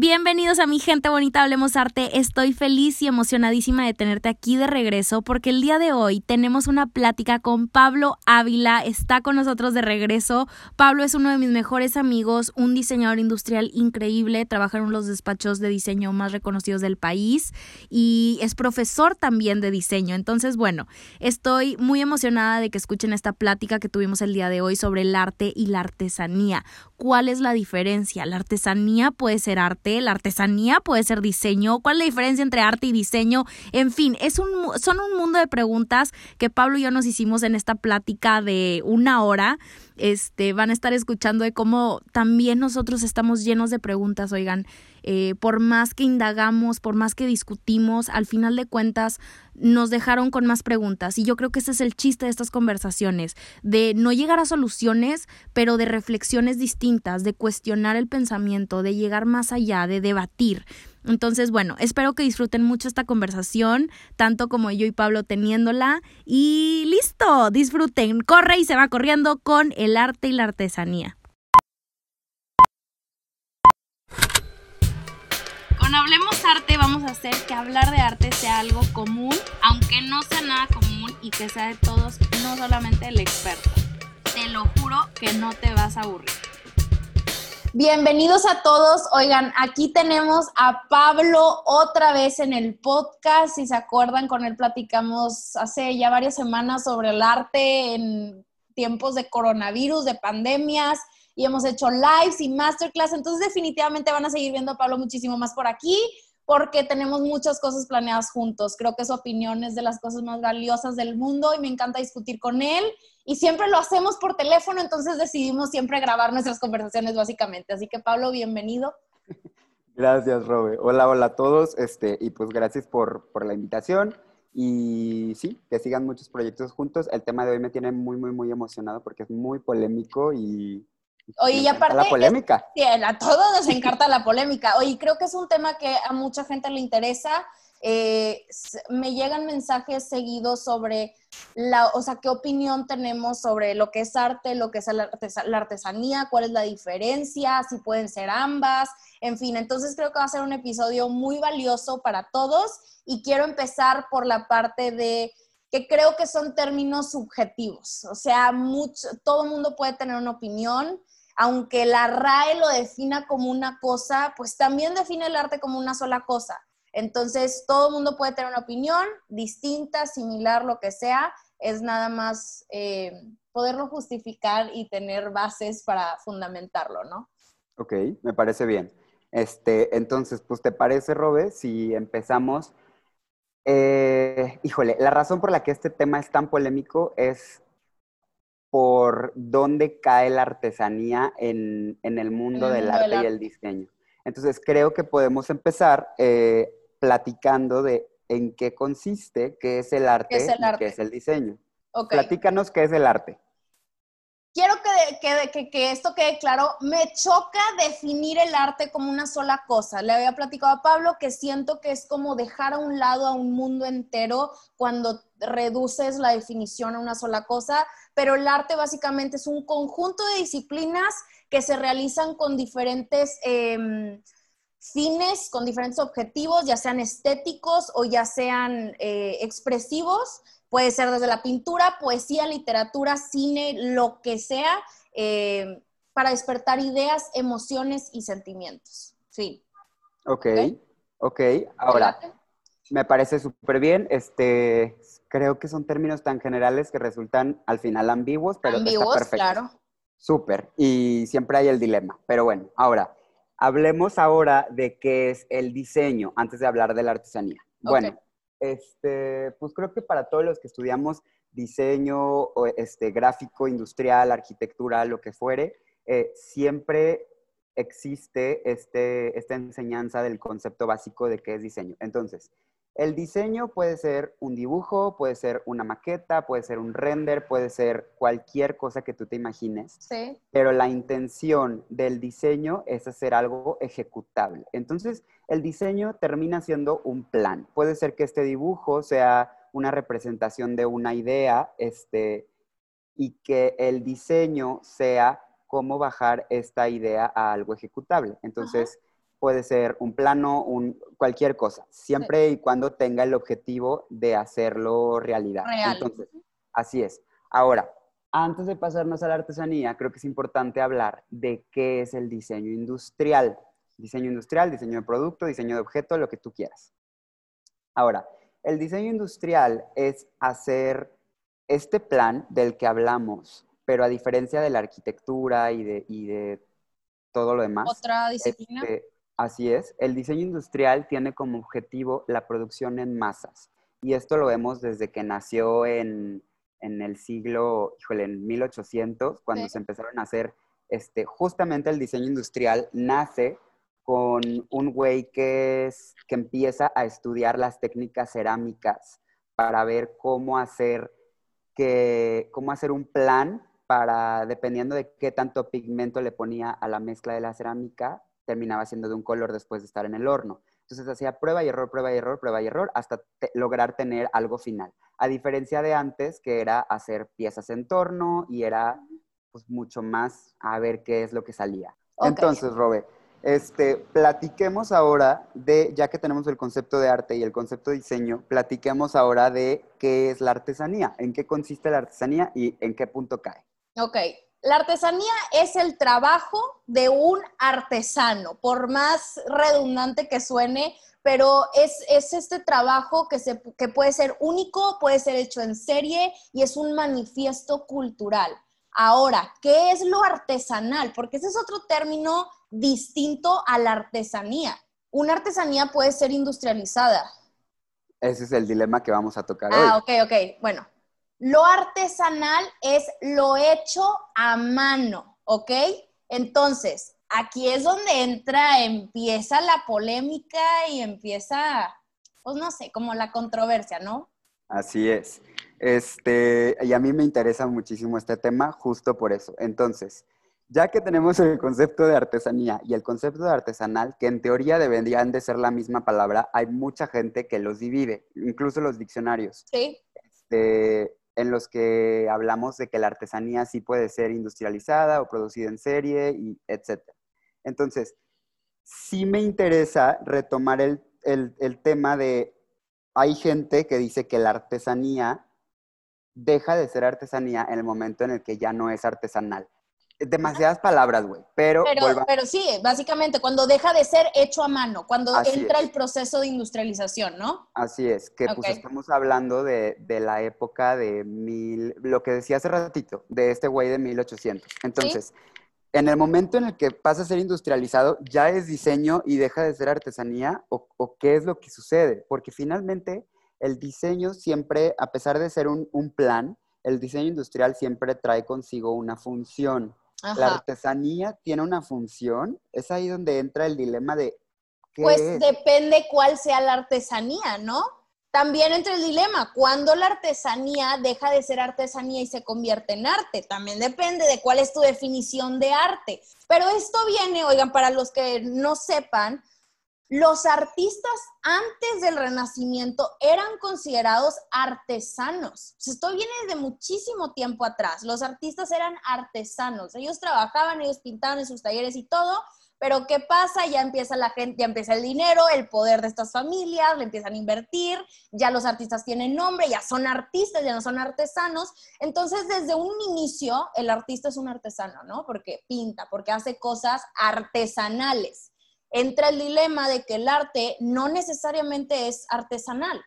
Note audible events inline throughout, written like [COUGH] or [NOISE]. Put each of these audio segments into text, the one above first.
Bienvenidos a mi gente bonita, hablemos arte. Estoy feliz y emocionadísima de tenerte aquí de regreso porque el día de hoy tenemos una plática con Pablo Ávila. Está con nosotros de regreso. Pablo es uno de mis mejores amigos, un diseñador industrial increíble, trabaja en los despachos de diseño más reconocidos del país y es profesor también de diseño. Entonces, bueno, estoy muy emocionada de que escuchen esta plática que tuvimos el día de hoy sobre el arte y la artesanía. ¿Cuál es la diferencia? La artesanía puede ser arte la artesanía puede ser diseño, cuál es la diferencia entre arte y diseño, en fin, es un, son un mundo de preguntas que Pablo y yo nos hicimos en esta plática de una hora. Este, van a estar escuchando de cómo también nosotros estamos llenos de preguntas, oigan, eh, por más que indagamos, por más que discutimos, al final de cuentas nos dejaron con más preguntas. Y yo creo que ese es el chiste de estas conversaciones, de no llegar a soluciones, pero de reflexiones distintas, de cuestionar el pensamiento, de llegar más allá, de debatir. Entonces, bueno, espero que disfruten mucho esta conversación, tanto como yo y Pablo teniéndola. Y listo, disfruten, corre y se va corriendo con el arte y la artesanía. Con Hablemos Arte vamos a hacer que hablar de arte sea algo común, aunque no sea nada común y que sea de todos, no solamente el experto. Te lo juro que no te vas a aburrir. Bienvenidos a todos. Oigan, aquí tenemos a Pablo otra vez en el podcast. Si se acuerdan, con él platicamos hace ya varias semanas sobre el arte en tiempos de coronavirus, de pandemias y hemos hecho lives y masterclass. Entonces definitivamente van a seguir viendo a Pablo muchísimo más por aquí porque tenemos muchas cosas planeadas juntos. Creo que su opinión es de las cosas más valiosas del mundo y me encanta discutir con él. Y siempre lo hacemos por teléfono, entonces decidimos siempre grabar nuestras conversaciones básicamente. Así que Pablo, bienvenido. [LAUGHS] Gracias, Robe. Hola, hola a todos. Este, y pues gracias por, por la invitación. Y sí, que sigan muchos proyectos juntos. El tema de hoy me tiene muy, muy, muy emocionado porque es muy polémico y Oye, y aparte. La polémica. sí, a todos nos encanta la polémica. Oye, creo que es un tema que a mucha gente le interesa. Eh, me llegan mensajes seguidos sobre la, o sea, qué opinión tenemos sobre lo que es arte, lo que es la, artesanía, cuál es la diferencia, si pueden ser ambas, en fin, entonces creo que va a ser un episodio muy valioso para todos y quiero empezar por la parte de que creo que son términos subjetivos, o sea, mucho, todo el mundo puede tener una opinión, aunque la RAE lo defina como una cosa, pues también define el arte como una sola cosa. Entonces, todo el mundo puede tener una opinión distinta, similar, lo que sea, es nada más eh, poderlo justificar y tener bases para fundamentarlo, ¿no? Ok, me parece bien. Este, entonces, pues, ¿te parece, Robe, si empezamos? Eh, híjole, la razón por la que este tema es tan polémico es por dónde cae la artesanía en, el mundo del arte y el diseño. Entonces, creo que podemos empezar eh, platicando de en qué consiste, qué es el arte, y qué es el diseño. Platícanos qué es el arte quiero que, que, esto quede claro, me choca definir el arte como una sola cosa. Le había platicado a Pablo que siento que es como dejar a un lado a un mundo entero cuando reduces la definición a una sola cosa, pero el arte básicamente es un conjunto de disciplinas que se realizan con diferentes... Em, fines, con diferentes objetivos, ya sean estéticos o ya sean eh, expresivos, Puede ser desde la pintura, poesía, literatura, cine, lo que sea, eh, para despertar ideas, emociones y sentimientos. Sí. Ok, ok. Ahora, me parece súper bien. Este, creo que son términos tan generales que resultan al final ambiguos, pero ambiguos, está perfecto. claro. Súper. Y siempre hay el dilema. Pero bueno, ahora, hablemos ahora de qué es el diseño antes de hablar de la artesanía. Bueno, este, pues creo que para todos los que estudiamos diseño, este, gráfico, industrial, arquitectura, lo que fuere, eh, siempre existe este, esta enseñanza del concepto básico de qué es diseño. Entonces, el diseño puede ser un dibujo, puede ser una maqueta, puede ser un render, puede ser cualquier cosa que tú te imagines. Sí. Pero la intención del diseño es hacer algo ejecutable. Entonces, el diseño termina siendo un plan. Puede ser que este dibujo sea una representación de una idea, este, y que el diseño sea cómo bajar esta idea a algo ejecutable. Entonces, puede ser un plano, un, cualquier cosa, siempre y cuando tenga el objetivo de hacerlo realidad. Entonces, así es. Ahora, antes de pasarnos a la artesanía, creo que es importante hablar de qué es el diseño industrial. Diseño industrial, diseño de producto, diseño de objeto, lo que tú quieras. Ahora, el diseño industrial es hacer este plan del que hablamos, pero a diferencia de la arquitectura y de, de todo lo demás. Otra disciplina. Este, así es, el diseño industrial tiene como objetivo la producción en masas. Y esto lo vemos desde que nació en, en el siglo, híjole, en 1800, cuando se empezaron a hacer, este, justamente el diseño industrial nace con un güey que, es, que empieza a estudiar las técnicas cerámicas para ver cómo hacer, que, cómo hacer un plan para, dependiendo de qué tanto pigmento le ponía a la mezcla de la cerámica, terminaba siendo de un color después de estar en el horno. Entonces hacía prueba y error, prueba y error, prueba y error, hasta lograr tener algo final. A diferencia de antes, que era hacer piezas en torno y era pues, mucho más a ver qué es lo que salía. Entonces, Robert, este, platiquemos ahora de, ya que tenemos el concepto de arte y el concepto de diseño, platiquemos ahora de qué es la artesanía, en qué consiste la artesanía y en qué punto cae. Ok, la artesanía es el trabajo de un artesano, por más redundante que suene, pero es, este trabajo que, se, que puede ser único, puede ser hecho en serie y es un manifiesto cultural. Ahora, ¿qué es lo artesanal? Porque ese es otro término distinto a la artesanía. Una artesanía puede ser industrializada. Ese es el dilema que vamos a tocar ah, hoy. Ah, ok, ok. Bueno, lo artesanal es lo hecho a mano, ¿ok? Entonces, aquí es donde entra, empieza la polémica y empieza, pues no sé, como la controversia, ¿no? Así es. Este, y a mí me interesa muchísimo este tema justo por eso. Entonces, ya que tenemos el concepto de artesanía y el concepto de artesanal, que en teoría deberían de ser la misma palabra, hay mucha gente que los divide, incluso los diccionarios. Sí. Este, en los que hablamos de que la artesanía sí puede ser industrializada o producida en serie, y etc. Entonces, sí me interesa retomar el, el tema de, hay gente que dice que la artesanía deja de ser artesanía en el momento en el que ya no es artesanal demasiadas palabras, güey, pero... Pero, sí, básicamente cuando deja de ser hecho a mano, cuando entra el proceso de industrialización, ¿no? Así es, que pues estamos hablando de, la época de mil, lo que decía hace ratito, de este güey de 1800. Entonces, en el momento en el que pasa a ser industrializado, ¿ya es diseño y deja de ser artesanía? ¿O, qué es lo que sucede? Porque finalmente el diseño siempre, a pesar de ser un, un plan, el diseño industrial siempre trae consigo una función. La artesanía tiene una función, es ahí donde entra el dilema de... pues depende cuál sea la artesanía, ¿no? También entra el dilema, cuando la artesanía deja de ser artesanía y se convierte en arte? También depende de cuál es tu definición de arte. Pero esto viene, oigan, para los que no sepan, los artistas antes del Renacimiento eran considerados artesanos. Esto viene de muchísimo tiempo atrás. Los artistas eran artesanos. Ellos trabajaban, ellos pintaban en sus talleres y todo, pero ¿qué pasa? Ya empieza la gente, ya empieza el dinero, el poder de estas familias, le empiezan a invertir, ya los artistas tienen nombre, ya son artistas, ya no son artesanos. Entonces, desde un inicio, el artista es un artesano, ¿no? Porque pinta, porque hace cosas artesanales entra el dilema de que el arte no necesariamente es artesanal.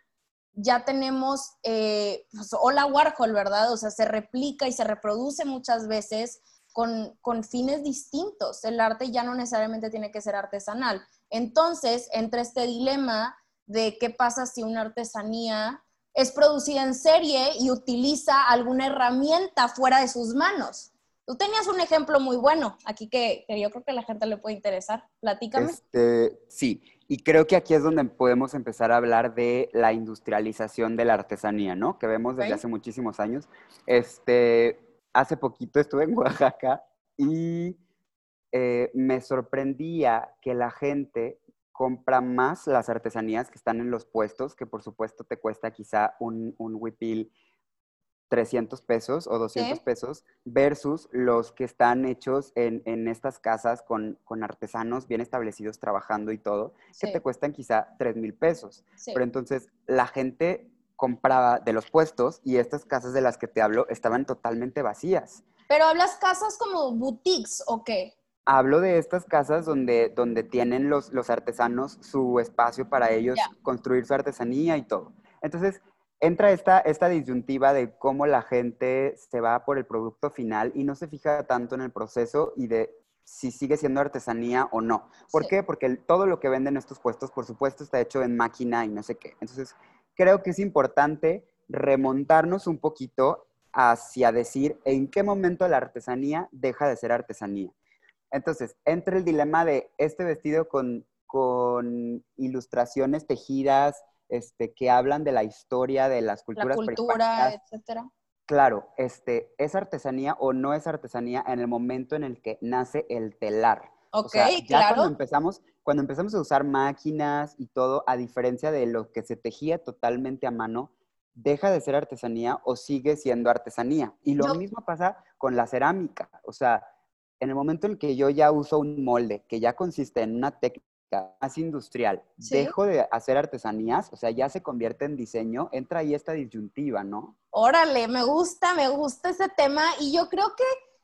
Ya tenemos, eh, pues, hola Warhol, ¿verdad? O sea, se replica y se reproduce muchas veces con, con, fines distintos. El arte ya no necesariamente tiene que ser artesanal. Entonces, entra este dilema de qué pasa si una artesanía es producida en serie y utiliza alguna herramienta fuera de sus manos. Tú tenías un ejemplo muy bueno aquí que, yo creo que a la gente le puede interesar. Platícame. Este, sí, y creo que aquí es donde podemos empezar a hablar de la industrialización de la artesanía, ¿no? Que vemos desde hace muchísimos años. Este, hace poquito estuve en [LAUGHS] Oaxaca y eh, me sorprendía que la gente compra más las artesanías que están en los puestos, que por supuesto te cuesta quizá un, un huipil 300 pesos o 200 pesos versus los que están hechos en, estas casas con, artesanos bien establecidos trabajando y todo, que te cuestan quizá 3 mil pesos. Pero entonces la gente compraba de los puestos y estas casas de las que te hablo estaban totalmente vacías. Pero hablas casas como boutiques o qué? Hablo de estas casas donde, donde tienen los, los artesanos su espacio para ellos construir su artesanía y todo. Entonces, entra esta, esta disyuntiva de cómo la gente se va por el producto final y no se fija tanto en el proceso y de si sigue siendo artesanía o no. ¿Por qué? Porque todo lo que venden estos puestos, por supuesto, está hecho en máquina y no sé qué. Entonces, creo que es importante remontarnos un poquito hacia decir en qué momento la artesanía deja de ser artesanía. Entonces, entre el dilema de este vestido con, con ilustraciones tejidas, este, que hablan de la historia de las culturas. La cultura, etcétera. Claro, este, ¿es artesanía o no es artesanía en el momento en el que nace el telar? Ok, claro. Cuando empezamos, cuando empezamos a usar máquinas y todo, a diferencia de lo que se tejía totalmente a mano, deja de ser artesanía o sigue siendo artesanía. Y lo mismo pasa con la cerámica. O sea, en el momento en que yo ya uso un molde que ya consiste en una técnica más industrial, dejo de hacer artesanías, o sea, ya se convierte en diseño, entra ahí esta disyuntiva, ¿no? Órale, me gusta, me gusta ese tema y yo creo que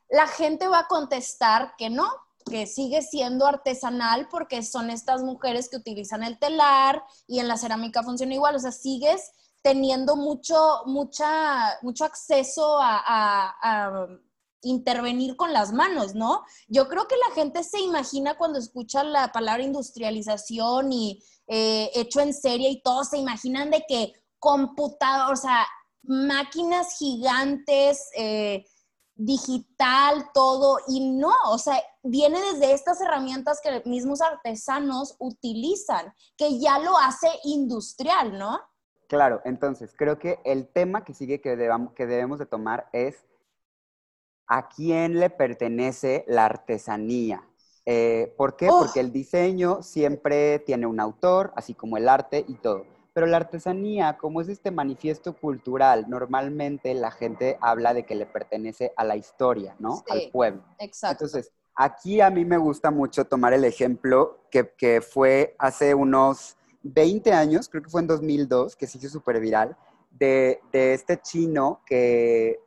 la gente va a contestar que no, que sigue siendo artesanal porque son estas mujeres que utilizan el telar y en la cerámica funciona igual, o sea, sigues teniendo mucho, mucha, mucho acceso a intervenir con las manos, ¿no? Yo creo que la gente se imagina cuando escucha la palabra industrialización y eh, hecho en serie y todos se imaginan de que computador, o sea, máquinas gigantes, eh, digital, todo, y no, o sea, viene desde estas herramientas que mismos artesanos utilizan, que ya lo hace industrial, ¿no? Claro, entonces creo que el tema que sigue que, que debemos de tomar es a quién le pertenece la artesanía. Eh, ¿Por qué? Oh. Porque el diseño siempre tiene un autor, así como el arte y todo. Pero la artesanía, como es este manifiesto cultural, normalmente la gente habla de que le pertenece a la historia, ¿no? Al pueblo. Exacto. Entonces, aquí a mí me gusta mucho tomar el ejemplo que, fue hace unos 20 años, creo que fue en 2002, que se hizo súper viral, de, de este chino que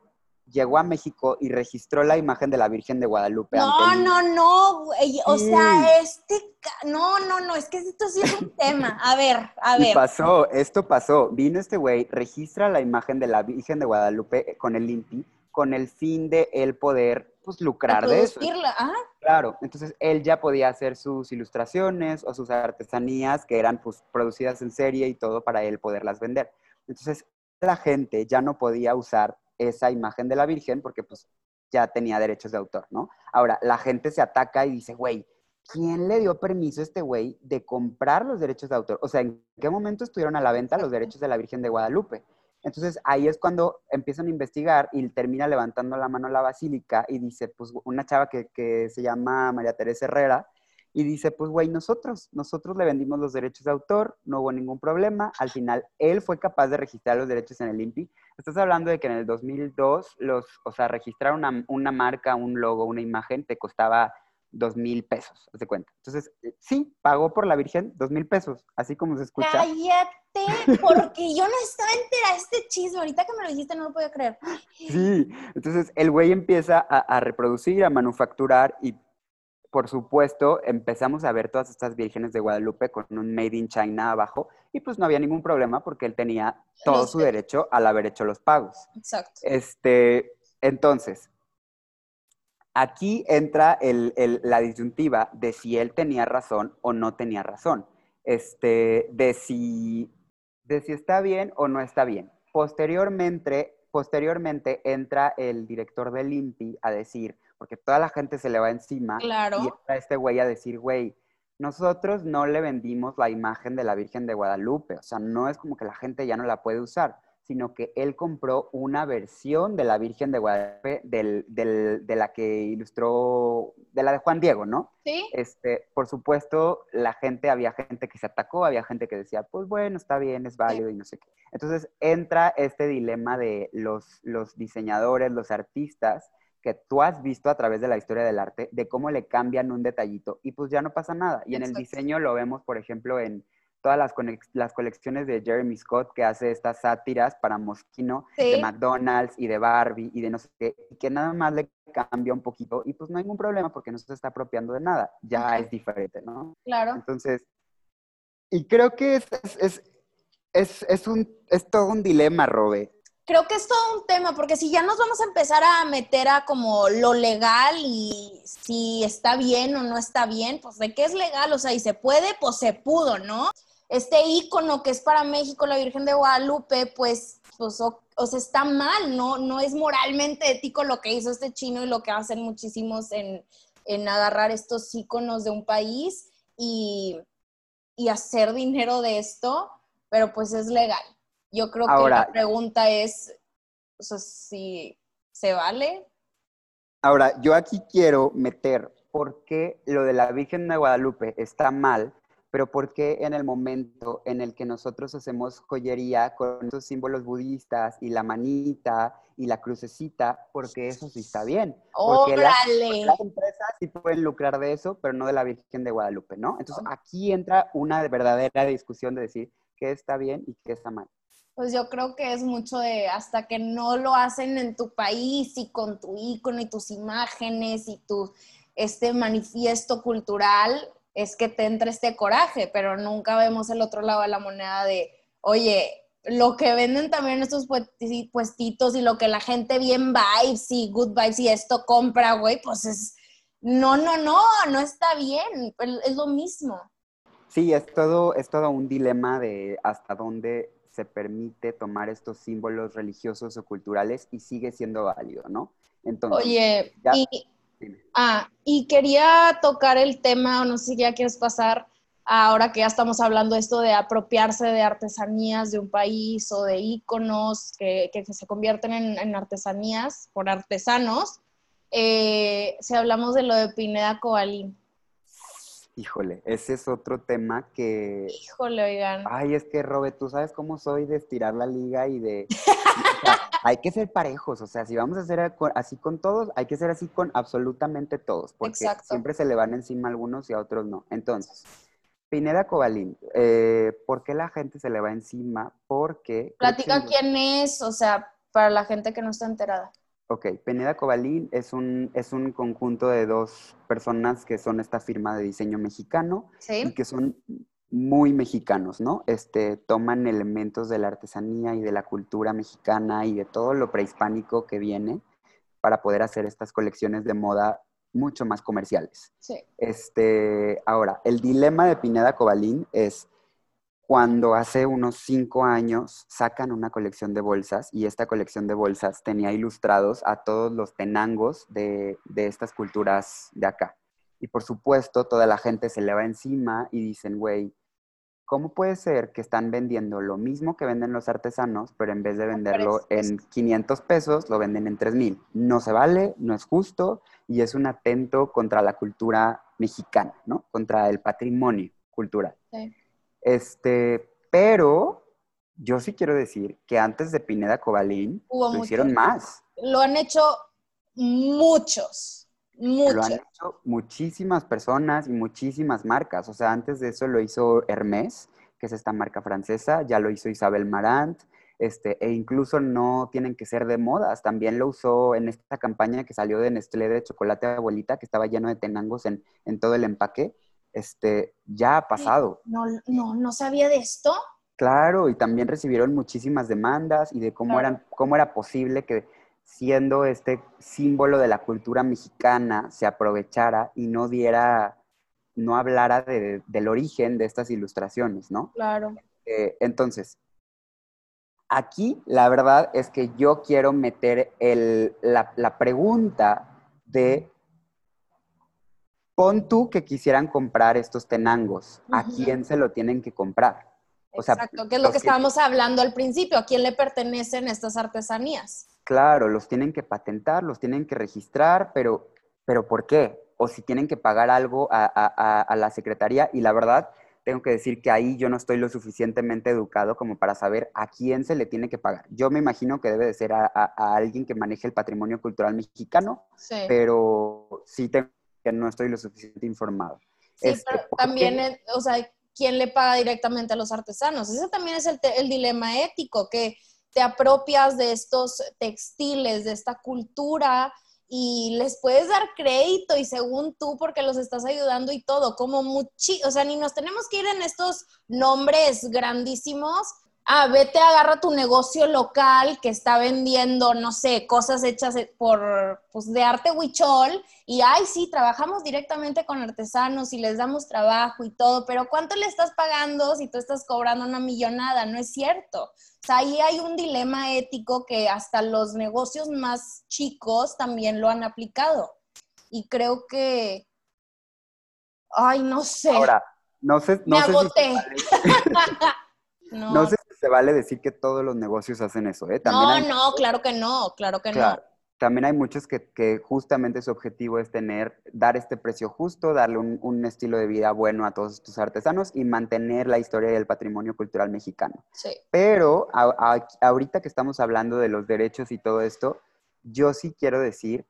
llegó a México y registró la imagen de la Virgen de Guadalupe. No, no, no, o sea, este, no, no, no, es que esto sí es un [LAUGHS] tema. A ver, a ver. Y pasó, esto pasó. Vino este güey, registra la imagen de la Virgen de Guadalupe con el INPI, con el fin de él poder, pues, lucrar de eso. ¿ah? Claro, entonces él ya podía hacer sus ilustraciones o sus artesanías que eran, pues, producidas en serie y todo para él poderlas vender. Entonces, la gente ya no podía usar esa imagen de la Virgen porque pues ya tenía derechos de autor, ¿no? Ahora, la gente se ataca y dice, güey, ¿quién le dio permiso a este güey de comprar los derechos de autor? O sea, ¿en qué momento estuvieron a la venta los derechos de la Virgen de Guadalupe? Entonces ahí es cuando empiezan a investigar y termina levantando la mano la basílica y dice, pues una chava que, que se llama María Teresa Herrera, y dice, pues güey, nosotros, nosotros le vendimos los derechos de autor, no hubo ningún problema, al final él fue capaz de registrar los derechos en el INPI. Estás hablando de que en el 2002, los, o sea, registrar una, una marca, un logo, una imagen, te costaba dos mil pesos, haz de cuenta. Entonces, sí, pagó por la Virgen dos mil pesos, así como se escucha. Cállate, porque yo no estaba enterada de este chisme, ahorita que me lo dijiste no lo podía creer. Sí, entonces el güey empieza a, a reproducir, a manufacturar y por supuesto, empezamos a ver todas estas vírgenes de Guadalupe con un Made in China abajo y pues no había ningún problema porque él tenía todo su derecho al haber hecho los pagos. Exacto. Este, entonces, aquí entra la disyuntiva de si él tenía razón o no tenía razón, este, de, si, de si está bien o no está bien. Posteriormente, posteriormente entra el director del INPI a decir, porque toda la gente se le va encima. Claro. Y entra este güey a decir, güey, nosotros no le vendimos la imagen de la Virgen de Guadalupe, o sea, no es como que la gente ya no la puede usar. sino que él compró una versión de la Virgen de Guadalupe de la que ilustró, de la de Juan Diego, ¿no? Sí. Este, por supuesto, la gente, había gente que se atacó, había gente que decía, pues bueno, está bien, es válido y no sé qué. Entonces entra este dilema de los, los diseñadores, los artistas, que tú has visto a través de la historia del arte, de cómo le cambian un detallito y pues ya no pasa nada. Y en el diseño lo vemos, por ejemplo, en todas las, las colecciones de Jeremy Scott que hace estas sátiras para Moschino, de McDonald's y de Barbie y de no sé qué, y que nada más le cambia un poquito y pues no hay ningún problema porque no se está apropiando de nada, ya es diferente, ¿no? Claro. Entonces, y creo que es, es, es, es, un, es todo un dilema, Robe creo que es todo un tema, porque si ya nos vamos a empezar a meter a como lo legal y si está bien o no está bien, pues de qué es legal, o sea, y se puede, pues se pudo, ¿no? Este ícono que es para México, la Virgen de Guadalupe, pues, pues o, sea, está mal, ¿no? No es moralmente ético lo que hizo este chino y lo que hacen muchísimos en, en agarrar estos íconos de un país y, y hacer dinero de esto, pero pues es legal. Yo creo que la pregunta es, o sea, si se vale. Ahora, yo aquí quiero meter por qué lo de la Virgen de Guadalupe está mal, pero por qué en el momento en el que nosotros hacemos joyería con esos símbolos budistas y la manita y la crucecita, porque eso sí está bien. Porque las, las, empresas sí pueden lucrar de eso, pero no de la Virgen de Guadalupe, ¿no? Entonces aquí entra una verdadera discusión de decir qué está bien y qué está mal pues yo creo que es mucho de hasta que no lo hacen en tu país y con tu icono y tus imágenes y tu este manifiesto cultural, es que te entra este coraje, pero nunca vemos el otro lado de la moneda de, oye, lo que venden también estos puestitos y lo que la gente bien vibes y good vibes y esto compra, güey, pues es, no, no, no, no está bien, es lo mismo. Sí, es todo, es todo un dilema de hasta dónde se permite tomar estos símbolos religiosos o culturales y sigue siendo válido, ¿no? Entonces, Oye, y, ah, y quería tocar el tema, no sé si ya quieres pasar, ahora que ya estamos hablando esto de apropiarse de artesanías de un país o de íconos que, que se convierten en, artesanías por artesanos, eh, si hablamos de lo de Pineda Cobalín. Híjole, ese es otro tema que... Híjole, oigan. Ay, es que, Robert, tú sabes cómo soy de estirar la liga y de... [LAUGHS] hay que ser parejos, o sea, si vamos a ser así con todos, hay que ser así con absolutamente todos, porque siempre se le van encima a algunos y a otros no. Entonces, Pineda Cobalín, eh, ¿por qué la gente se le va encima? Porque... Platica quién es, o sea, para la gente que no está enterada. Ok, Peneda Cobalín es un, es un conjunto de dos personas que son esta firma de diseño mexicano y que son muy mexicanos, ¿no? Este, toman elementos de la artesanía y de la cultura mexicana y de todo lo prehispánico que viene para poder hacer estas colecciones de moda mucho más comerciales. Sí. Este, ahora, el dilema de Pineda Cobalín es cuando hace unos cinco años sacan una colección de bolsas y esta colección de bolsas tenía ilustrados a todos los tenangos de, estas culturas de acá. Y por supuesto, toda la gente se le va encima y dicen, güey, ¿cómo puede ser que están vendiendo lo mismo que venden los artesanos, pero en vez de venderlo en 500 pesos, lo venden en 3000? No se vale, no es justo y es un atento contra la cultura mexicana, ¿no? Contra el patrimonio cultural. Sí. Este, pero yo sí quiero decir que antes de Pineda Cobalín lo hicieron más. Lo han hecho muchos, muchos. Lo han hecho muchísimas personas y muchísimas marcas. O sea, antes de eso lo hizo Hermès, que es esta marca francesa, ya lo hizo Isabel Marant, este, e incluso no tienen que ser de modas. También lo usó en esta campaña que salió de Nestlé de chocolate abuelita, que estaba lleno de tenangos en, en todo el empaque este, ya ha pasado. No, no, no sabía de esto. Claro, y también recibieron muchísimas demandas y de cómo, eran, cómo era posible que siendo este símbolo de la cultura mexicana se aprovechara y no diera, no hablara del origen de estas ilustraciones, ¿no? Claro. Eh, entonces, aquí la verdad es que yo quiero meter el, la, la pregunta de Pon tú que quisieran comprar estos tenangos, ¿a quién se lo tienen que comprar? Exacto, que es lo que estábamos hablando al principio, ¿a quién le pertenecen estas artesanías? Claro, los tienen que patentar, los tienen que registrar, pero, pero ¿por qué? O si tienen que pagar algo a, a la secretaría y la verdad, tengo que decir que ahí yo no estoy lo suficientemente educado como para saber a quién se le tiene que pagar. Yo me imagino que debe de ser a, alguien que maneje el patrimonio cultural mexicano, pero sí tengo que no estoy lo suficiente informado. Sí, este, pero también, o sea, ¿quién le paga directamente a los artesanos? Ese también es el, el dilema ético, que te apropias de estos textiles, de esta cultura, y les puedes dar crédito y según tú porque los estás ayudando y todo, como muchi, o sea, ni nos tenemos que ir en estos nombres grandísimos. Ah, vete, agarra tu negocio local que está vendiendo, no sé, cosas hechas por, pues, de arte huichol y, ay, sí, trabajamos directamente con artesanos y les damos trabajo y todo, pero ¿cuánto le estás pagando si tú estás cobrando una millonada? No es cierto. O sea, ahí hay un dilema ético que hasta los negocios más chicos también lo han aplicado. Y creo que, ay, no sé. Ahora, no sé, no Me sé agoté. Si [LAUGHS] [LAUGHS] no. sé se vale decir que todos los negocios hacen eso, ¿eh? no, no, claro que no, claro que no también hay muchos que, justamente su objetivo es tener, dar este precio justo, darle un, estilo de vida bueno a todos estos artesanos y mantener la historia y el patrimonio cultural mexicano. Sí. Pero ahorita que estamos hablando de los derechos y todo esto, yo sí quiero decir,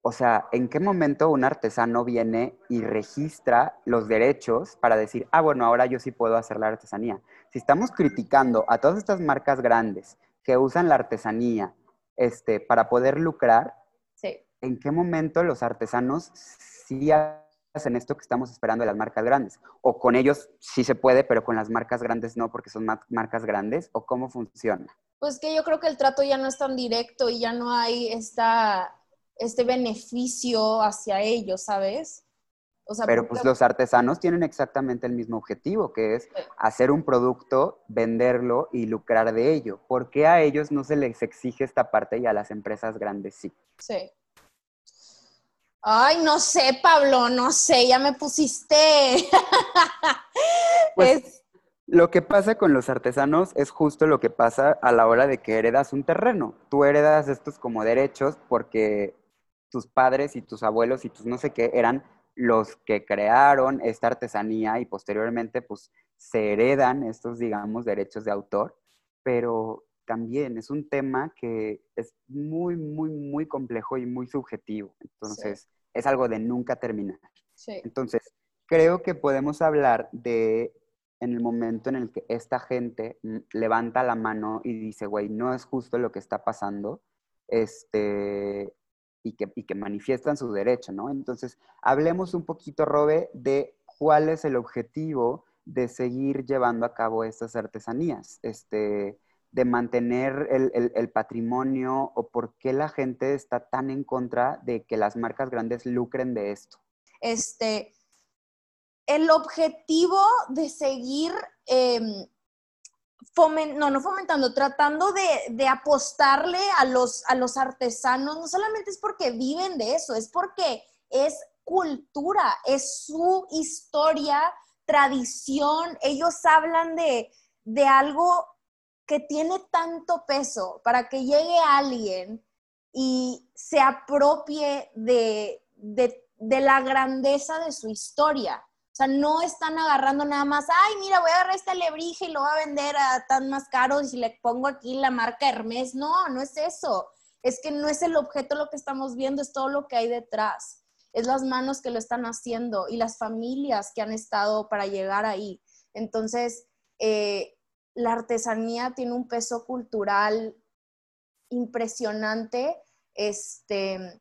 o sea, ¿en qué momento un artesano viene y registra los derechos para decir, ah, bueno, ahora yo sí puedo hacer la artesanía? Si estamos criticando a todas estas marcas grandes que usan la artesanía, este, para poder lucrar, ¿en qué momento los artesanos sí hacen esto que estamos esperando de las marcas grandes? O con ellos sí se puede, pero con las marcas grandes no, porque son marcas grandes, o cómo funciona? Pues que yo creo que el trato ya no es tan directo y ya no hay esta, este beneficio hacia ellos, ¿sabes? Pero pues los artesanos tienen exactamente el mismo objetivo, que es hacer un producto, venderlo y lucrar de ello. ¿Por qué a ellos no se les exige esta parte y a las empresas grandes sí? Sí. Ay, no sé, Pablo, no sé, ya me pusiste. [LAUGHS] pues, Lo que pasa con los artesanos es justo lo que pasa a la hora de que heredas un terreno. Tú heredas estos como derechos porque tus padres y tus abuelos y tus no sé qué eran los que crearon esta artesanía y posteriormente pues se heredan estos, digamos, derechos de autor, pero también es un tema que es muy, muy, muy complejo y muy subjetivo. Entonces, es algo de nunca terminar. Entonces, creo que podemos hablar de en el momento en el que esta gente mm, levanta la mano y dice, güey, no es justo lo que está pasando, este, y que, manifiestan su derecho, ¿no? Entonces, hablemos un poquito, Robe, de cuál es el objetivo de seguir llevando a cabo estas artesanías, este, de mantener el, patrimonio o por qué la gente está tan en contra de que las marcas grandes lucren de esto. Este, el objetivo de seguir no, no fomentando, tratando de, apostarle a los, a los artesanos, no solamente es porque viven de eso, es porque es cultura, es su historia, tradición, ellos hablan de, algo que tiene tanto peso para que llegue alguien y se apropie de, de la grandeza de su historia. O sea, no están agarrando nada más, ay, mira, voy a agarrar este alebrije y lo voy a vender a tan más caro y si le pongo aquí la marca Hermes. No, no es eso. Es que no es el objeto lo que estamos viendo, es todo lo que hay detrás. Es las manos que lo están haciendo y las familias que han estado para llegar ahí. Entonces, eh, la artesanía tiene un peso cultural impresionante. Este,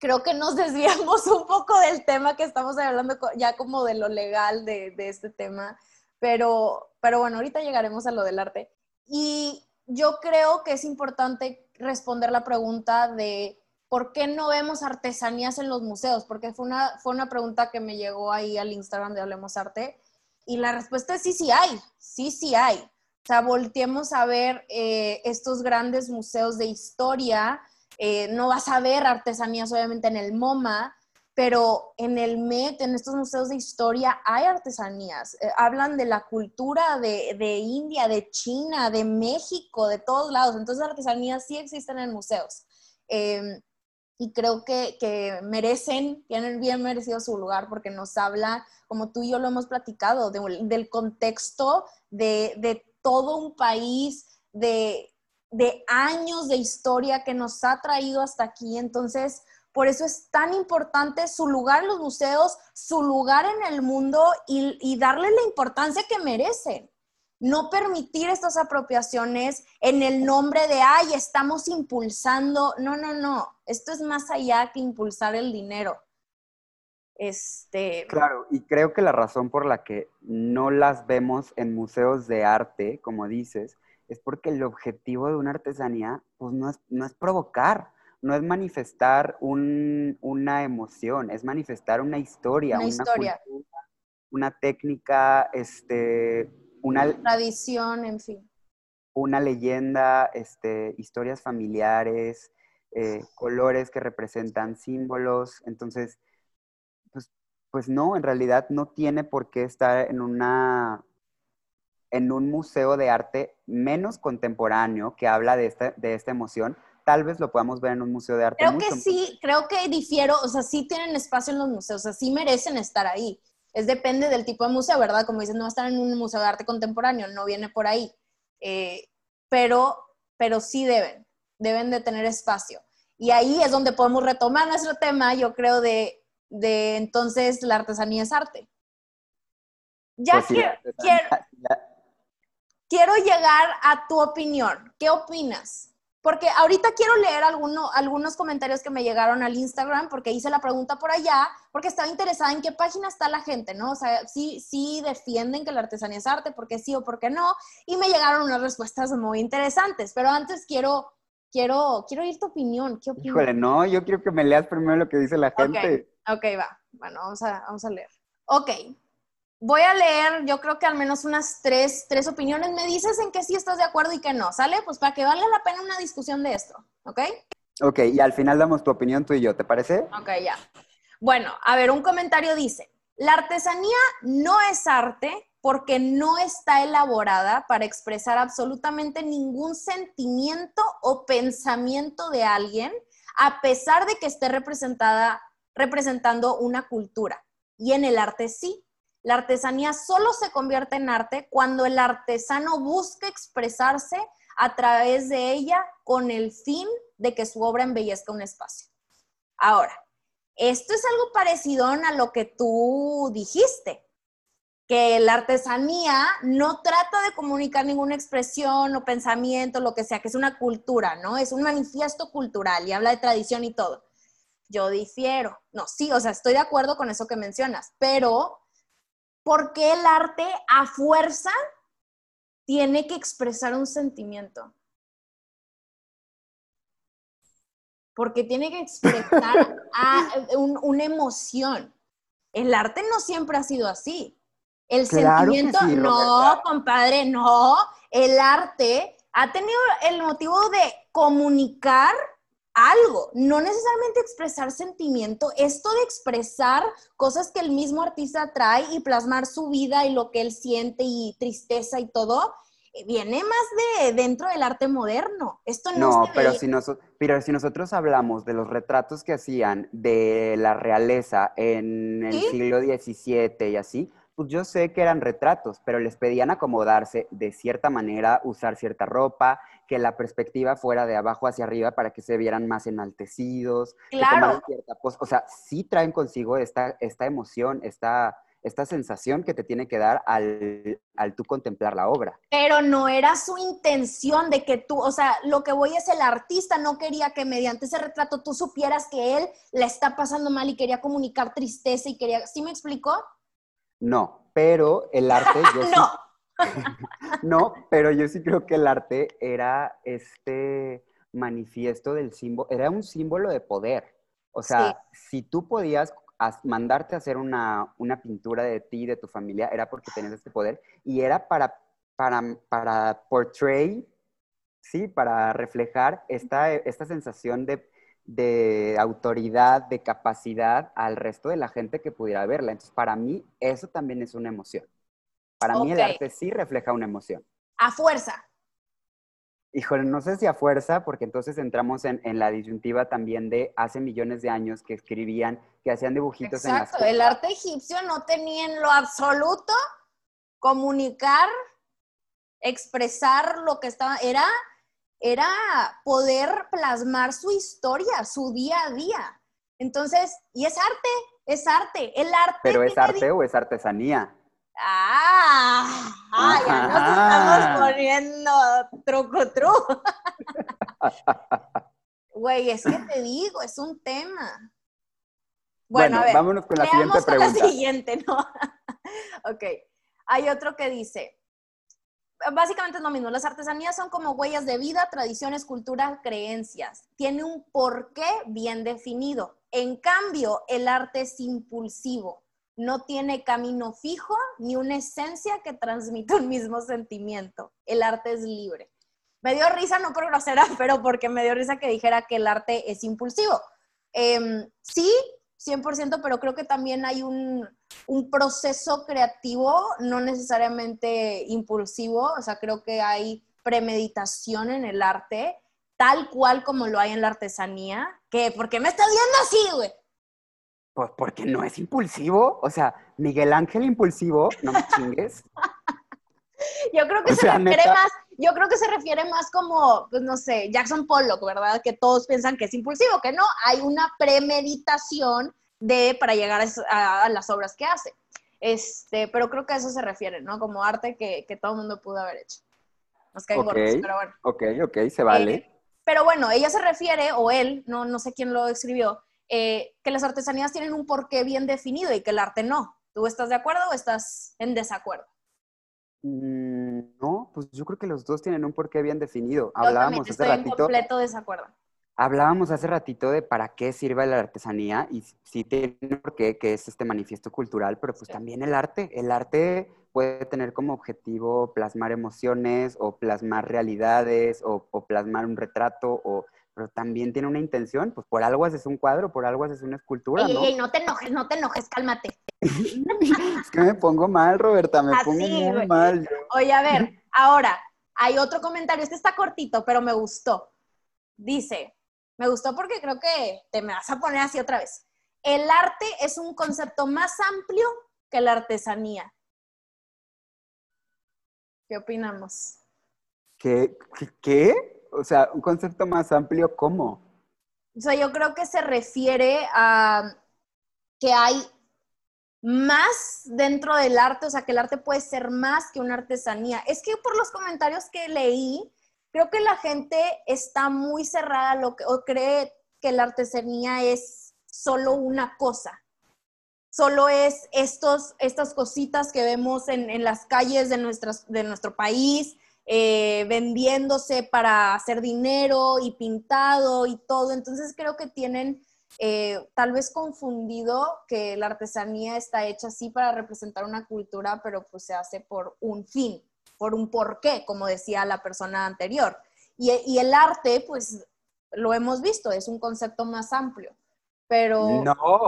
creo que nos desviamos [LAUGHS] un poco del tema que estamos hablando ya como de lo legal de, este tema, pero, pero bueno, ahorita llegaremos a lo del arte. Y yo creo que es importante responder la pregunta de por qué no vemos artesanías en los museos, porque fue una, fue una pregunta que me llegó ahí al Instagram de Hablemos Arte, y la respuesta es sí, sí hay, sí, sí hay. O sea, volteemos a ver eh, estos grandes museos de historia, eh, no vas a ver artesanías obviamente en el MoMA, pero en el MET, en estos museos de historia, hay artesanías. Eh, hablan de la cultura de, India, de China, de México, de todos lados. Entonces, artesanías sí existen en museos. Em, y creo que, que, merecen, tienen bien merecido su lugar porque nos habla, como tú y yo lo hemos platicado, del contexto de, de, todo un país, de, de años de historia que nos ha traído hasta aquí. Entonces, por eso es tan importante su lugar en los museos, su lugar en el mundo y, y darle la importancia que merecen no permitir estas apropiaciones en el nombre de, ay, estamos impulsando. No, no, no. Esto es más allá que impulsar el dinero. Este... Claro, y creo que la razón por la que no las vemos en museos de arte, como dices, es porque el objetivo de una artesanía, pues no es, no es provocar, no es manifestar una emoción, es manifestar una historia, una, historia. una técnica, este, una tradición, en fin. Una leyenda, este, historias familiares, eh, colores que representan símbolos. Entonces, pues, pues no, en realidad no tiene por qué estar en una en un museo de arte menos contemporáneo que habla de esta, de esta emoción, tal vez lo podamos ver en un museo de arte. Creo que sí, creo que difiero, o sea, sí tienen espacio en los museos, o sea, sí merecen estar ahí es depende del tipo de museo, ¿verdad? Como dices, no va a estar en un museo de arte contemporáneo, no viene por ahí. Eh, pero, pero sí deben, deben de tener espacio. Y ahí es donde podemos retomar nuestro tema, yo creo, de, de entonces la artesanía es arte. Ya pues quiero, quiero [LAUGHS] llegar a tu opinión. ¿Qué opinas? Porque ahorita quiero leer algunos comentarios que me llegaron al Instagram, porque hice la pregunta por allá, porque estaba interesada en qué página está la gente, ¿no? O sea, sí, sí defienden que la artesanía es arte, porque sí o porque no, y me llegaron unas respuestas muy interesantes, pero antes quiero, quiero, quiero oír tu opinión. ¿Qué opinas? Híjole, no, yo quiero que me leas primero lo que dice la gente. Ok, okay va. Bueno, vamos a, vamos a leer. Ok, voy a leer, yo creo que al menos unas tres, tres opiniones. Me dices en qué sí estás de acuerdo y qué no, ¿sale? Pues para que valga la pena una discusión de esto, ¿ok? Ok, y al final damos tu opinión tú y yo, ¿te parece? Ok, ya. Bueno, a ver, un comentario dice, la artesanía no es arte porque no está elaborada para expresar absolutamente ningún sentimiento o pensamiento de alguien, a pesar de que esté representada, representando una cultura. Y en el arte sí, la artesanía solo se convierte en arte cuando el artesano busca expresarse a través de ella con el fin de que su obra embellezca un espacio. Ahora, esto es algo parecido a lo que tú dijiste, que la artesanía no trata de comunicar ninguna expresión o pensamiento, lo que sea, que es una cultura, ¿no? Es un manifiesto cultural y habla de tradición y todo. Yo difiero. No, sí, o sea, estoy de acuerdo con eso que mencionas, pero ¿Por qué el arte a fuerza tiene que expresar un sentimiento? Porque tiene que expresar [LAUGHS] una emoción. El arte no siempre ha sido así. El sentimiento, no, compadre, no. El arte ha tenido el motivo de comunicar algo, no necesariamente expresar sentimiento, esto de expresar cosas que el mismo artista trae y plasmar su vida y lo que él siente y tristeza y todo, eh, viene más de dentro del arte moderno. Esto no, no pero, si pero si nosotros hablamos de los retratos que hacían de la realeza en el siglo XVII y así, pues yo sé que eran retratos, pero les pedían acomodarse de cierta manera, usar cierta ropa, que la perspectiva fuera de abajo hacia arriba para que se vieran más enaltecidos. Claro. o sea, sí traen consigo esta, esta emoción, esta, esta sensación que te tiene que dar al, al tú contemplar la obra. Pero no era su intención de que tú, o sea, lo que voy es el artista no quería que mediante ese retrato tú supieras que él la está pasando mal y quería comunicar tristeza y quería, ¿sí me explicó? No, pero el arte... [LAUGHS] no. [LAUGHS] no, pero yo sí creo que el arte era este manifiesto del símbolo, era un símbolo de poder. O sea, si tú podías mandarte a hacer una, pintura de ti, de tu familia, era porque tenías este poder y era para, para, para portray, sí, para reflejar esta, esta sensación de, de autoridad, de capacidad al resto de la gente que pudiera verla. Entonces, para mí, eso también es una emoción. Para mí el arte sí refleja una emoción. A fuerza. Híjole, no sé si a fuerza, porque entonces entramos en, la disyuntiva también de hace millones de años que escribían, que hacían dibujitos en las... el arte egipcio no tenía en lo absoluto comunicar, expresar lo que estaba, era, era poder plasmar su historia, su día a día. Entonces, y es arte, es arte, el arte. ¿Pero es arte o es artesanía? Ah, ah ya nos estamos poniendo truco truco. Güey, es que te digo, es un tema. Bueno, a ver, vámonos con la siguiente pregunta. la siguiente, ¿no? [LAUGHS] ok. Hay otro que dice, básicamente es lo mismo, las artesanías son como huellas de vida, tradiciones, cultura, creencias. Tiene un porqué bien definido. En cambio, el arte es impulsivo no tiene camino fijo ni una esencia que transmita un mismo sentimiento. El arte es libre. Me dio risa, no por grosera, [LAUGHS] pero porque me dio risa que dijera que el arte es impulsivo. Em, sí, 100%, pero creo que también hay un, un, proceso creativo, no necesariamente impulsivo, o sea, creo que hay premeditación en el arte, tal cual como lo hay en la artesanía, que, ¿por qué me estás viendo así, güey? Pues porque no es impulsivo. O sea, Miguel Ángel impulsivo, no me chingues. [LAUGHS] yo creo que se refiere más, yo creo que se refiere más como, pues no sé, Jackson Pollock, ¿verdad? Que todos piensan que es impulsivo, que no, hay una premeditación de para llegar a, las obras que hace. Este, pero creo que a eso se refiere, ¿no? Como arte que, todo el mundo pudo haber hecho. Nos caen okay, pero bueno. Ok, ok, se vale. Eh, pero bueno, ella se refiere, o él, no, no sé quién lo escribió, eh, que las artesanías tienen un porqué bien definido y que el arte no. ¿Tú estás de acuerdo o estás en desacuerdo? Mm, no, pues yo creo que los dos tienen un porqué bien definido. Hablábamos hace estoy En completo desacuerdo. Hablábamos hace ratito de para qué sirve la artesanía y sí tiene un porqué que es este manifiesto cultural, pero pues también el arte. El arte puede tener como objetivo plasmar emociones o plasmar realidades o, o plasmar un retrato o pero también tiene una intención, pues por algo haces un cuadro, por algo haces una escultura, ¿no? no te enojes, no te enojes, cálmate. [LAUGHS] es que me pongo mal, Roberta, me pongo muy mal. Oye, a ver, ahora, hay otro comentario, este está cortito, pero me gustó. Dice, me gustó porque creo que te me vas a poner así otra vez. El arte es un concepto más amplio que la artesanía. ¿Qué opinamos? ¿Qué? ¿Qué? O sea, un concepto más amplio, ¿cómo? O sea, yo creo que se refiere a que hay más dentro del arte, o sea, que el arte puede ser más que una artesanía. Es que por los comentarios que leí, creo que la gente está muy cerrada lo que, o cree que la artesanía es solo una cosa. Solo es estos, estas cositas que vemos en, en las calles de, nuestras, de nuestro país, eh, vendiéndose para hacer dinero y pintado y todo. Entonces creo que tienen eh, tal vez confundido que la artesanía está hecha así para representar una cultura, pero pues se hace por un fin, por un porqué, como decía la persona anterior. Y, y el arte, pues lo hemos visto, es un concepto más amplio pero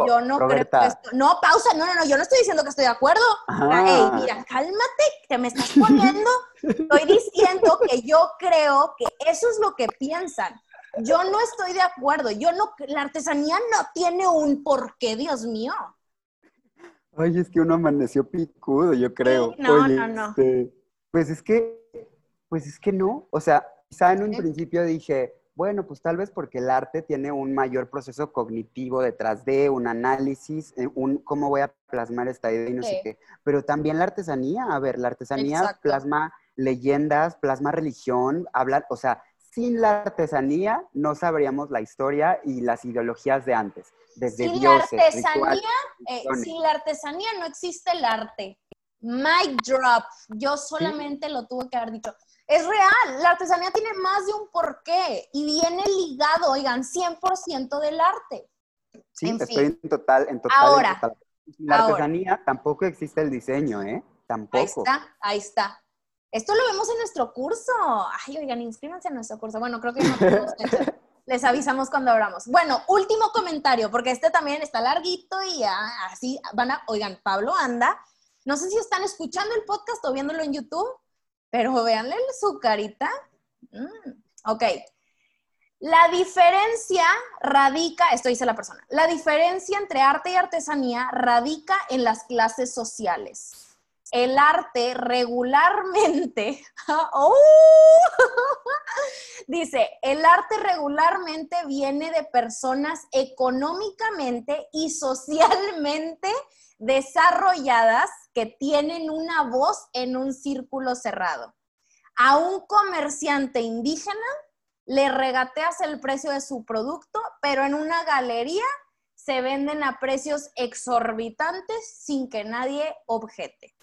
yo no creo que esto... No, pausa, no, no, no, yo no estoy diciendo que estoy de acuerdo. Ey, mira, cálmate, que me estás poniendo. estoy diciendo que yo creo que eso es lo que piensan. Yo no estoy de acuerdo. Yo no, la artesanía no tiene un porqué, Dios mío. Ay, es que uno amaneció picudo, yo creo. no, no, no. Este, pues es que, pues es que no. O sea, quizá en un principio dije, bueno, pues tal vez porque el arte tiene un mayor proceso cognitivo detrás de un análisis, eh, un cómo voy a plasmar esta idea y no sé qué. Pero también la artesanía, a ver, la artesanía plasma leyendas, plasma religión, hablar, o sea, sin la artesanía no sabríamos la historia y las ideologías de antes. Desde sin la artesanía, eh, sin la artesanía no existe el arte. Mic drop. Yo solamente lo tuve que haber dicho es real, la artesanía tiene más de un porqué y viene ligado, oigan, 100% del arte. Sí, estoy en total, en total. Ahora, la artesanía tampoco existe el diseño, ¿eh? Tampoco. Ahí está, ahí está. Esto lo vemos en nuestro curso. Ay, oigan, inscríbanse a nuestro curso. Bueno, creo que no tenemos [LAUGHS] Les avisamos cuando abramos. Bueno, último comentario, porque este también está larguito y así van a, oigan, Pablo anda. No sé si están escuchando el podcast o viéndolo en YouTube, pero véanle su carita. Mm, ok. La diferencia radica, esto dice la persona, la diferencia entre arte y artesanía radica en las clases sociales el arte regularmente, [LAUGHS] oh, [LAUGHS] dice, el arte regularmente viene de personas económicamente y socialmente desarrolladas que tienen una voz en un círculo cerrado. A un comerciante indígena le regateas el precio de su producto, pero en una galería se venden a precios exorbitantes sin que nadie objete.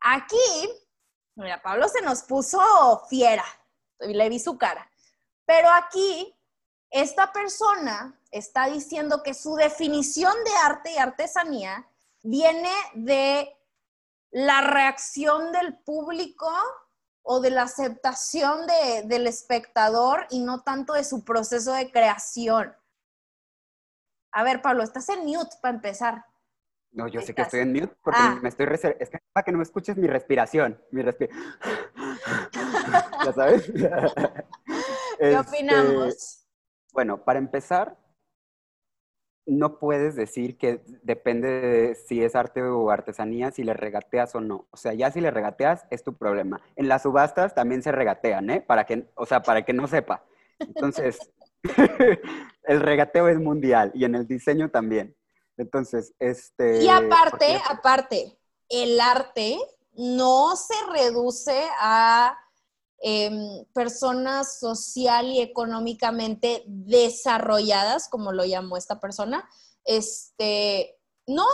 Aquí, mira, Pablo se nos puso fiera, le vi su cara, pero aquí esta persona está diciendo que su definición de arte y artesanía viene de la reacción del público o de la aceptación del espectador y no tanto de su proceso de creación. A ver, Pablo, estás en mute para empezar. No, yo sé que estoy en mute porque ah. me estoy Es que para que no me escuches mi respiración. Mi [LAUGHS] ¿Ya sabes? ¿Qué [LAUGHS] opinamos? Este, bueno, para empezar, no puedes decir que depende de si es arte o artesanía, si le regateas o no. O sea, ya si le regateas es tu problema. En las subastas también se regatean, ¿eh? Para que, o sea, para que no sepa. Entonces, [LAUGHS] el regateo es mundial y en el diseño también. Entonces, este... Y aparte, aparte, el arte no se reduce a em, personas social y económicamente desarrolladas, como lo llamó esta persona. Este, no,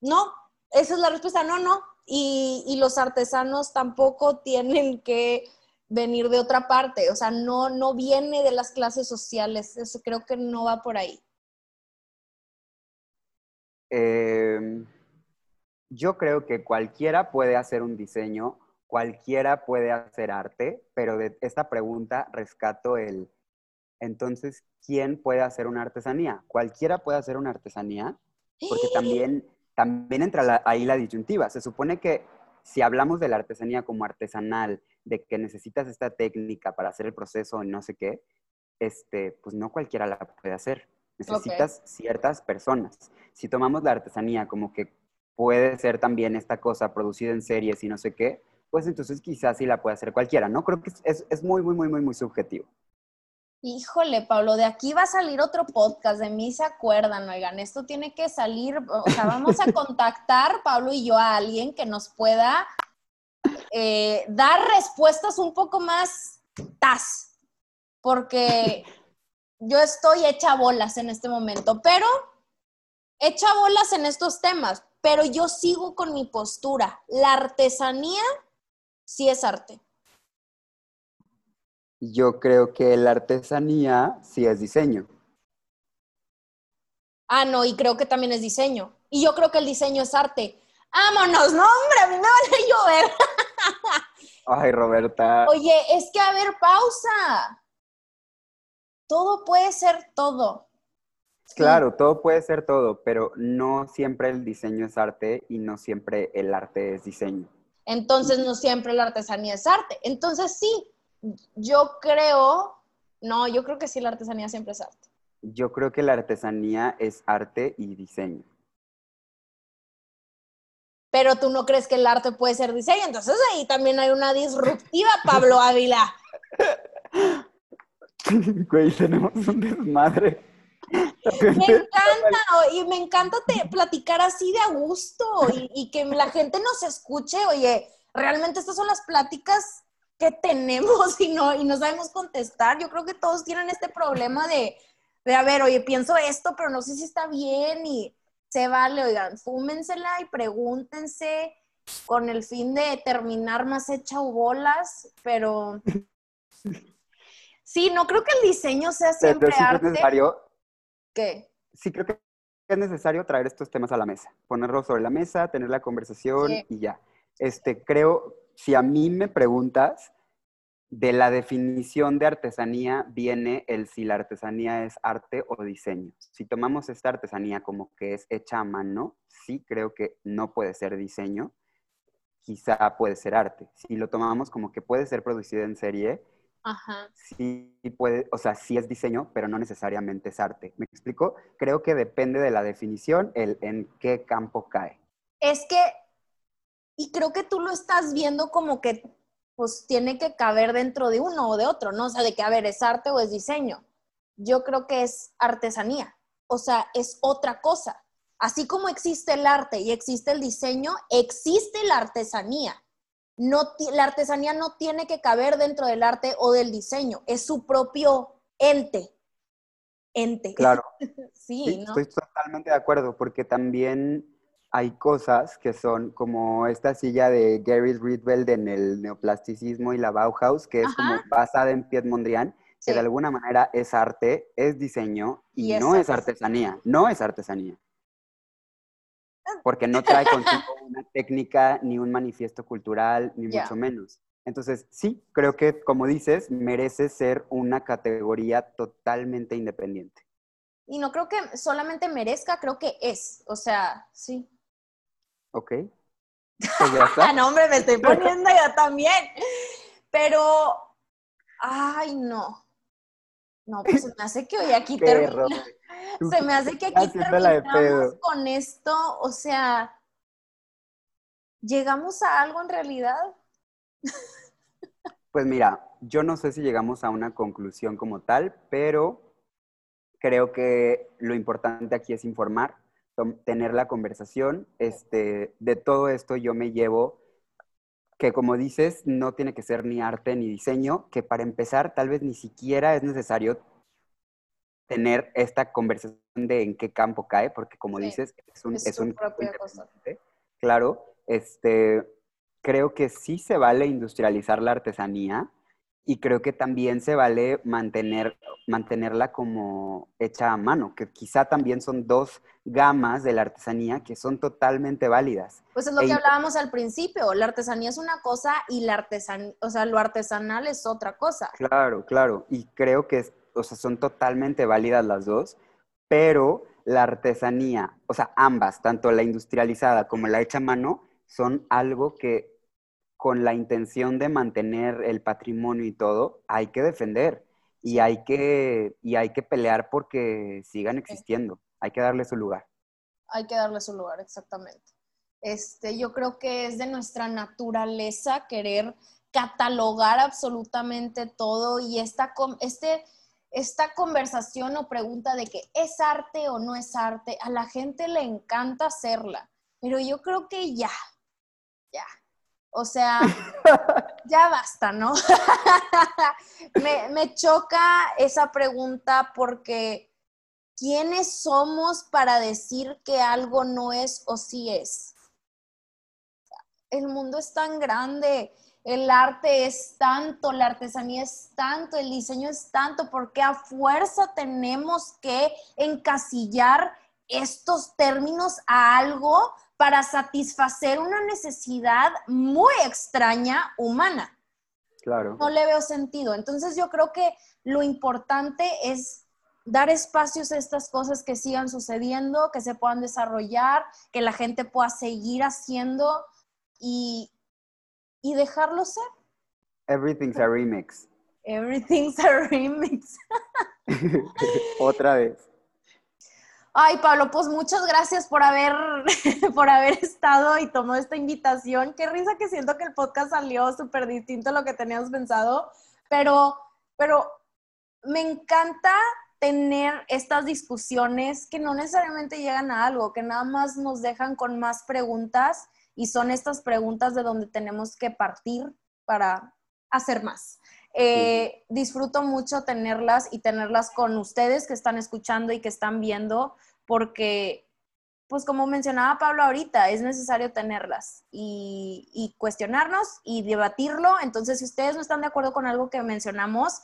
no, esa es la respuesta, no, no. Y, los artesanos tampoco tienen que venir de otra parte, o sea, no, no viene de las clases sociales, eso creo que no va por ahí. Em, yo creo que cualquiera puede hacer un diseño, cualquiera puede hacer arte, pero de esta pregunta rescato el, entonces, ¿quién puede hacer una artesanía? ¿Cualquiera puede hacer una artesanía? Porque también, también entra ahí la disyuntiva. Se supone que si hablamos de la artesanía como artesanal, de que necesitas esta técnica para hacer el proceso y no sé qué, este, pues no cualquiera la puede hacer. Necesitas ciertas personas. Si tomamos la artesanía como que puede ser también esta cosa producida en series y no sé qué, pues entonces quizás sí la puede hacer cualquiera, ¿no? Creo que es, es muy, muy, muy, muy, muy subjetivo. Híjole, Pablo, de aquí va a salir otro podcast, de mí se acuerdan, oigan, esto tiene que salir, o sea, vamos a [LAUGHS] contactar, Pablo y yo, a alguien que nos pueda eh, dar respuestas un poco más tas, porque yo estoy hecha bolas en este momento, pero hecha bolas en estos temas, pero yo sigo con mi postura. La artesanía sí es arte. Yo creo que la artesanía sí es diseño. Ah, no, y creo que también es diseño. Y yo creo que el diseño es arte. ¡Vámonos! No, hombre, a mí me van a llover. [LAUGHS] Ay, Roberta. Oye, es que a ver, pausa todo puede ser todo. Claro, todo puede ser todo, pero no siempre el diseño es arte y no siempre el arte es diseño. Entonces, no siempre la artesanía es arte. Entonces, sí, yo creo, no, yo creo que sí, la artesanía siempre es arte. Yo creo que la artesanía es arte y diseño. Pero tú no crees que el arte puede ser diseño, entonces ahí también hay una disruptiva, Pablo Ávila. [LAUGHS] Güey, tenemos un desmadre. Me encanta, y me encanta te, platicar así de a gusto y, que la gente nos escuche. Oye, realmente estas son las pláticas que tenemos [LAUGHS] y no, y no sabemos contestar. Yo creo que todos tienen este problema de, de, a ver, oye, pienso esto, pero no sé si está bien y se vale, oigan, fúmensela y pregúntense con el fin de terminar más hecha o bolas, pero [LAUGHS] Sí, no creo que el diseño sea siempre sí arte. Es necesario, ¿Qué? Sí, creo que es necesario traer estos temas a la mesa, ponerlos sobre la mesa, tener la conversación y ya. Este, creo, si a mí me preguntas, de la definición de artesanía viene el si la artesanía es arte o diseño. Si tomamos esta artesanía como que es hecha a mano, sí creo que no puede ser diseño, quizá puede ser arte. Si lo tomamos como que puede ser producido en serie, sí puede, o sea, sí es diseño, pero no necesariamente es arte. ¿Me explico? Creo que depende de la definición el en qué campo cae. Es que, y creo que tú lo estás viendo como que pues tiene que caber dentro de uno o de otro, ¿no? O sea, de que, a ver, ¿es arte o es diseño? Yo creo que es artesanía, o sea, es otra cosa. Así como existe el arte y existe el diseño, existe la artesanía. No, la artesanía no tiene que caber dentro del arte o del diseño, es su propio ente. Ente. Claro. [LAUGHS] sí, ¿no? Estoy totalmente de acuerdo, porque también hay cosas que son como esta silla de Gary Rietveld en el neoplasticismo y la Bauhaus, que es como basada en Piet Mondrian, que de alguna manera es arte, es diseño y, no es artesanía, no es artesanía. Porque no trae consigo una técnica ni un manifiesto cultural, ni mucho menos. Entonces, sí, creo que, como dices, merece ser una categoría totalmente independiente. Y no creo que solamente merezca, creo que es. O sea, sí. Ok. Pues [LAUGHS] no, hombre, me estoy [LAUGHS] poniendo yo también. Pero, ay, no. No, pues me hace que hoy aquí terminamos. Se me hace que aquí terminamos con esto. O sea, ¿llegamos a algo en realidad? Pues mira, yo no sé si llegamos a una conclusión como tal, pero creo que lo importante aquí es informar tener la conversación. Este, de todo esto yo me llevo que como dices, no tiene que ser ni arte ni diseño, que para empezar tal vez ni siquiera es necesario tener esta conversación de en qué campo cae, porque como dices, es un... Es, un Claro, este, creo que sí se vale industrializar la artesanía, y creo que también se vale mantener, mantenerla como hecha a mano, que quizá también son dos gamas de la artesanía que son totalmente válidas. Pues es lo que e hablábamos al principio, la artesanía es una cosa y la artesanía, o sea, lo artesanal es otra cosa. Claro, claro, y creo que o sea, son totalmente válidas las dos, pero la artesanía, o sea, ambas, tanto la industrializada como la hecha a mano, son algo que con la intención de mantener el patrimonio y todo, hay que defender y hay que, y hay que pelear porque sigan existiendo. Hay que darle su lugar. Hay que darle su lugar, exactamente. Este, yo creo que es de nuestra naturaleza querer catalogar absolutamente todo y esta, este, esta conversación o pregunta de que es arte o no es arte, a la gente le encanta hacerla, pero yo creo que ya, ya, o sea, [LAUGHS] ya basta, ¿no? [LAUGHS] me, choca esa pregunta porque ¿quiénes somos para decir que algo no es o sí es? El mundo es tan grande, el arte es tanto, la artesanía es tanto, el diseño es tanto, porque a fuerza tenemos que encasillar estos términos a algo para satisfacer una necesidad muy extraña humana. Claro. No le veo sentido. Entonces yo creo que lo importante es dar espacios a estas cosas que sigan sucediendo, que se puedan desarrollar, que la gente pueda seguir haciendo y, y dejarlo ser. Everything's a remix. Everything's a remix. [LAUGHS] Otra vez. Ay, Pablo, pues muchas gracias por haber, [LAUGHS] por haber estado y tomado esta invitación. Qué risa que siento que el podcast salió súper distinto a lo que teníamos pensado, pero, pero me encanta tener estas discusiones que no necesariamente llegan a algo, que nada más nos dejan con más preguntas y son estas preguntas de donde tenemos que partir para hacer más. Eh, disfruto mucho tenerlas y tenerlas con ustedes que están escuchando y que están viendo, porque, pues como mencionaba Pablo ahorita, es necesario tenerlas y, cuestionarnos y debatirlo. Entonces, si ustedes no están de acuerdo con algo que mencionamos,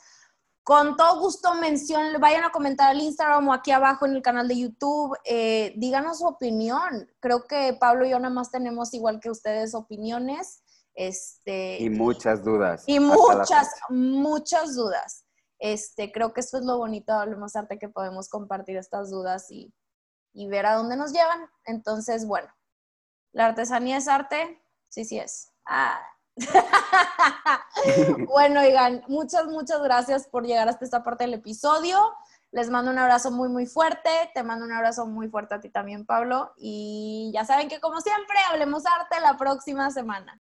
con todo gusto mencionen, vayan a comentar al Instagram o aquí abajo en el canal de YouTube, eh, díganos su opinión. Creo que Pablo y yo nada más tenemos igual que ustedes opiniones Este, y muchas dudas. Y muchas, muchas dudas. Este, creo que esto es lo bonito de Hablemos Arte, que podemos compartir estas dudas y, y ver a dónde nos llevan. Entonces, bueno, la artesanía es arte, sí, sí es. Ah. [LAUGHS] bueno, oigan, muchas, muchas gracias por llegar hasta esta parte del episodio. Les mando un abrazo muy, muy fuerte. Te mando un abrazo muy fuerte a ti también, Pablo. Y ya saben que como siempre, hablemos arte la próxima semana.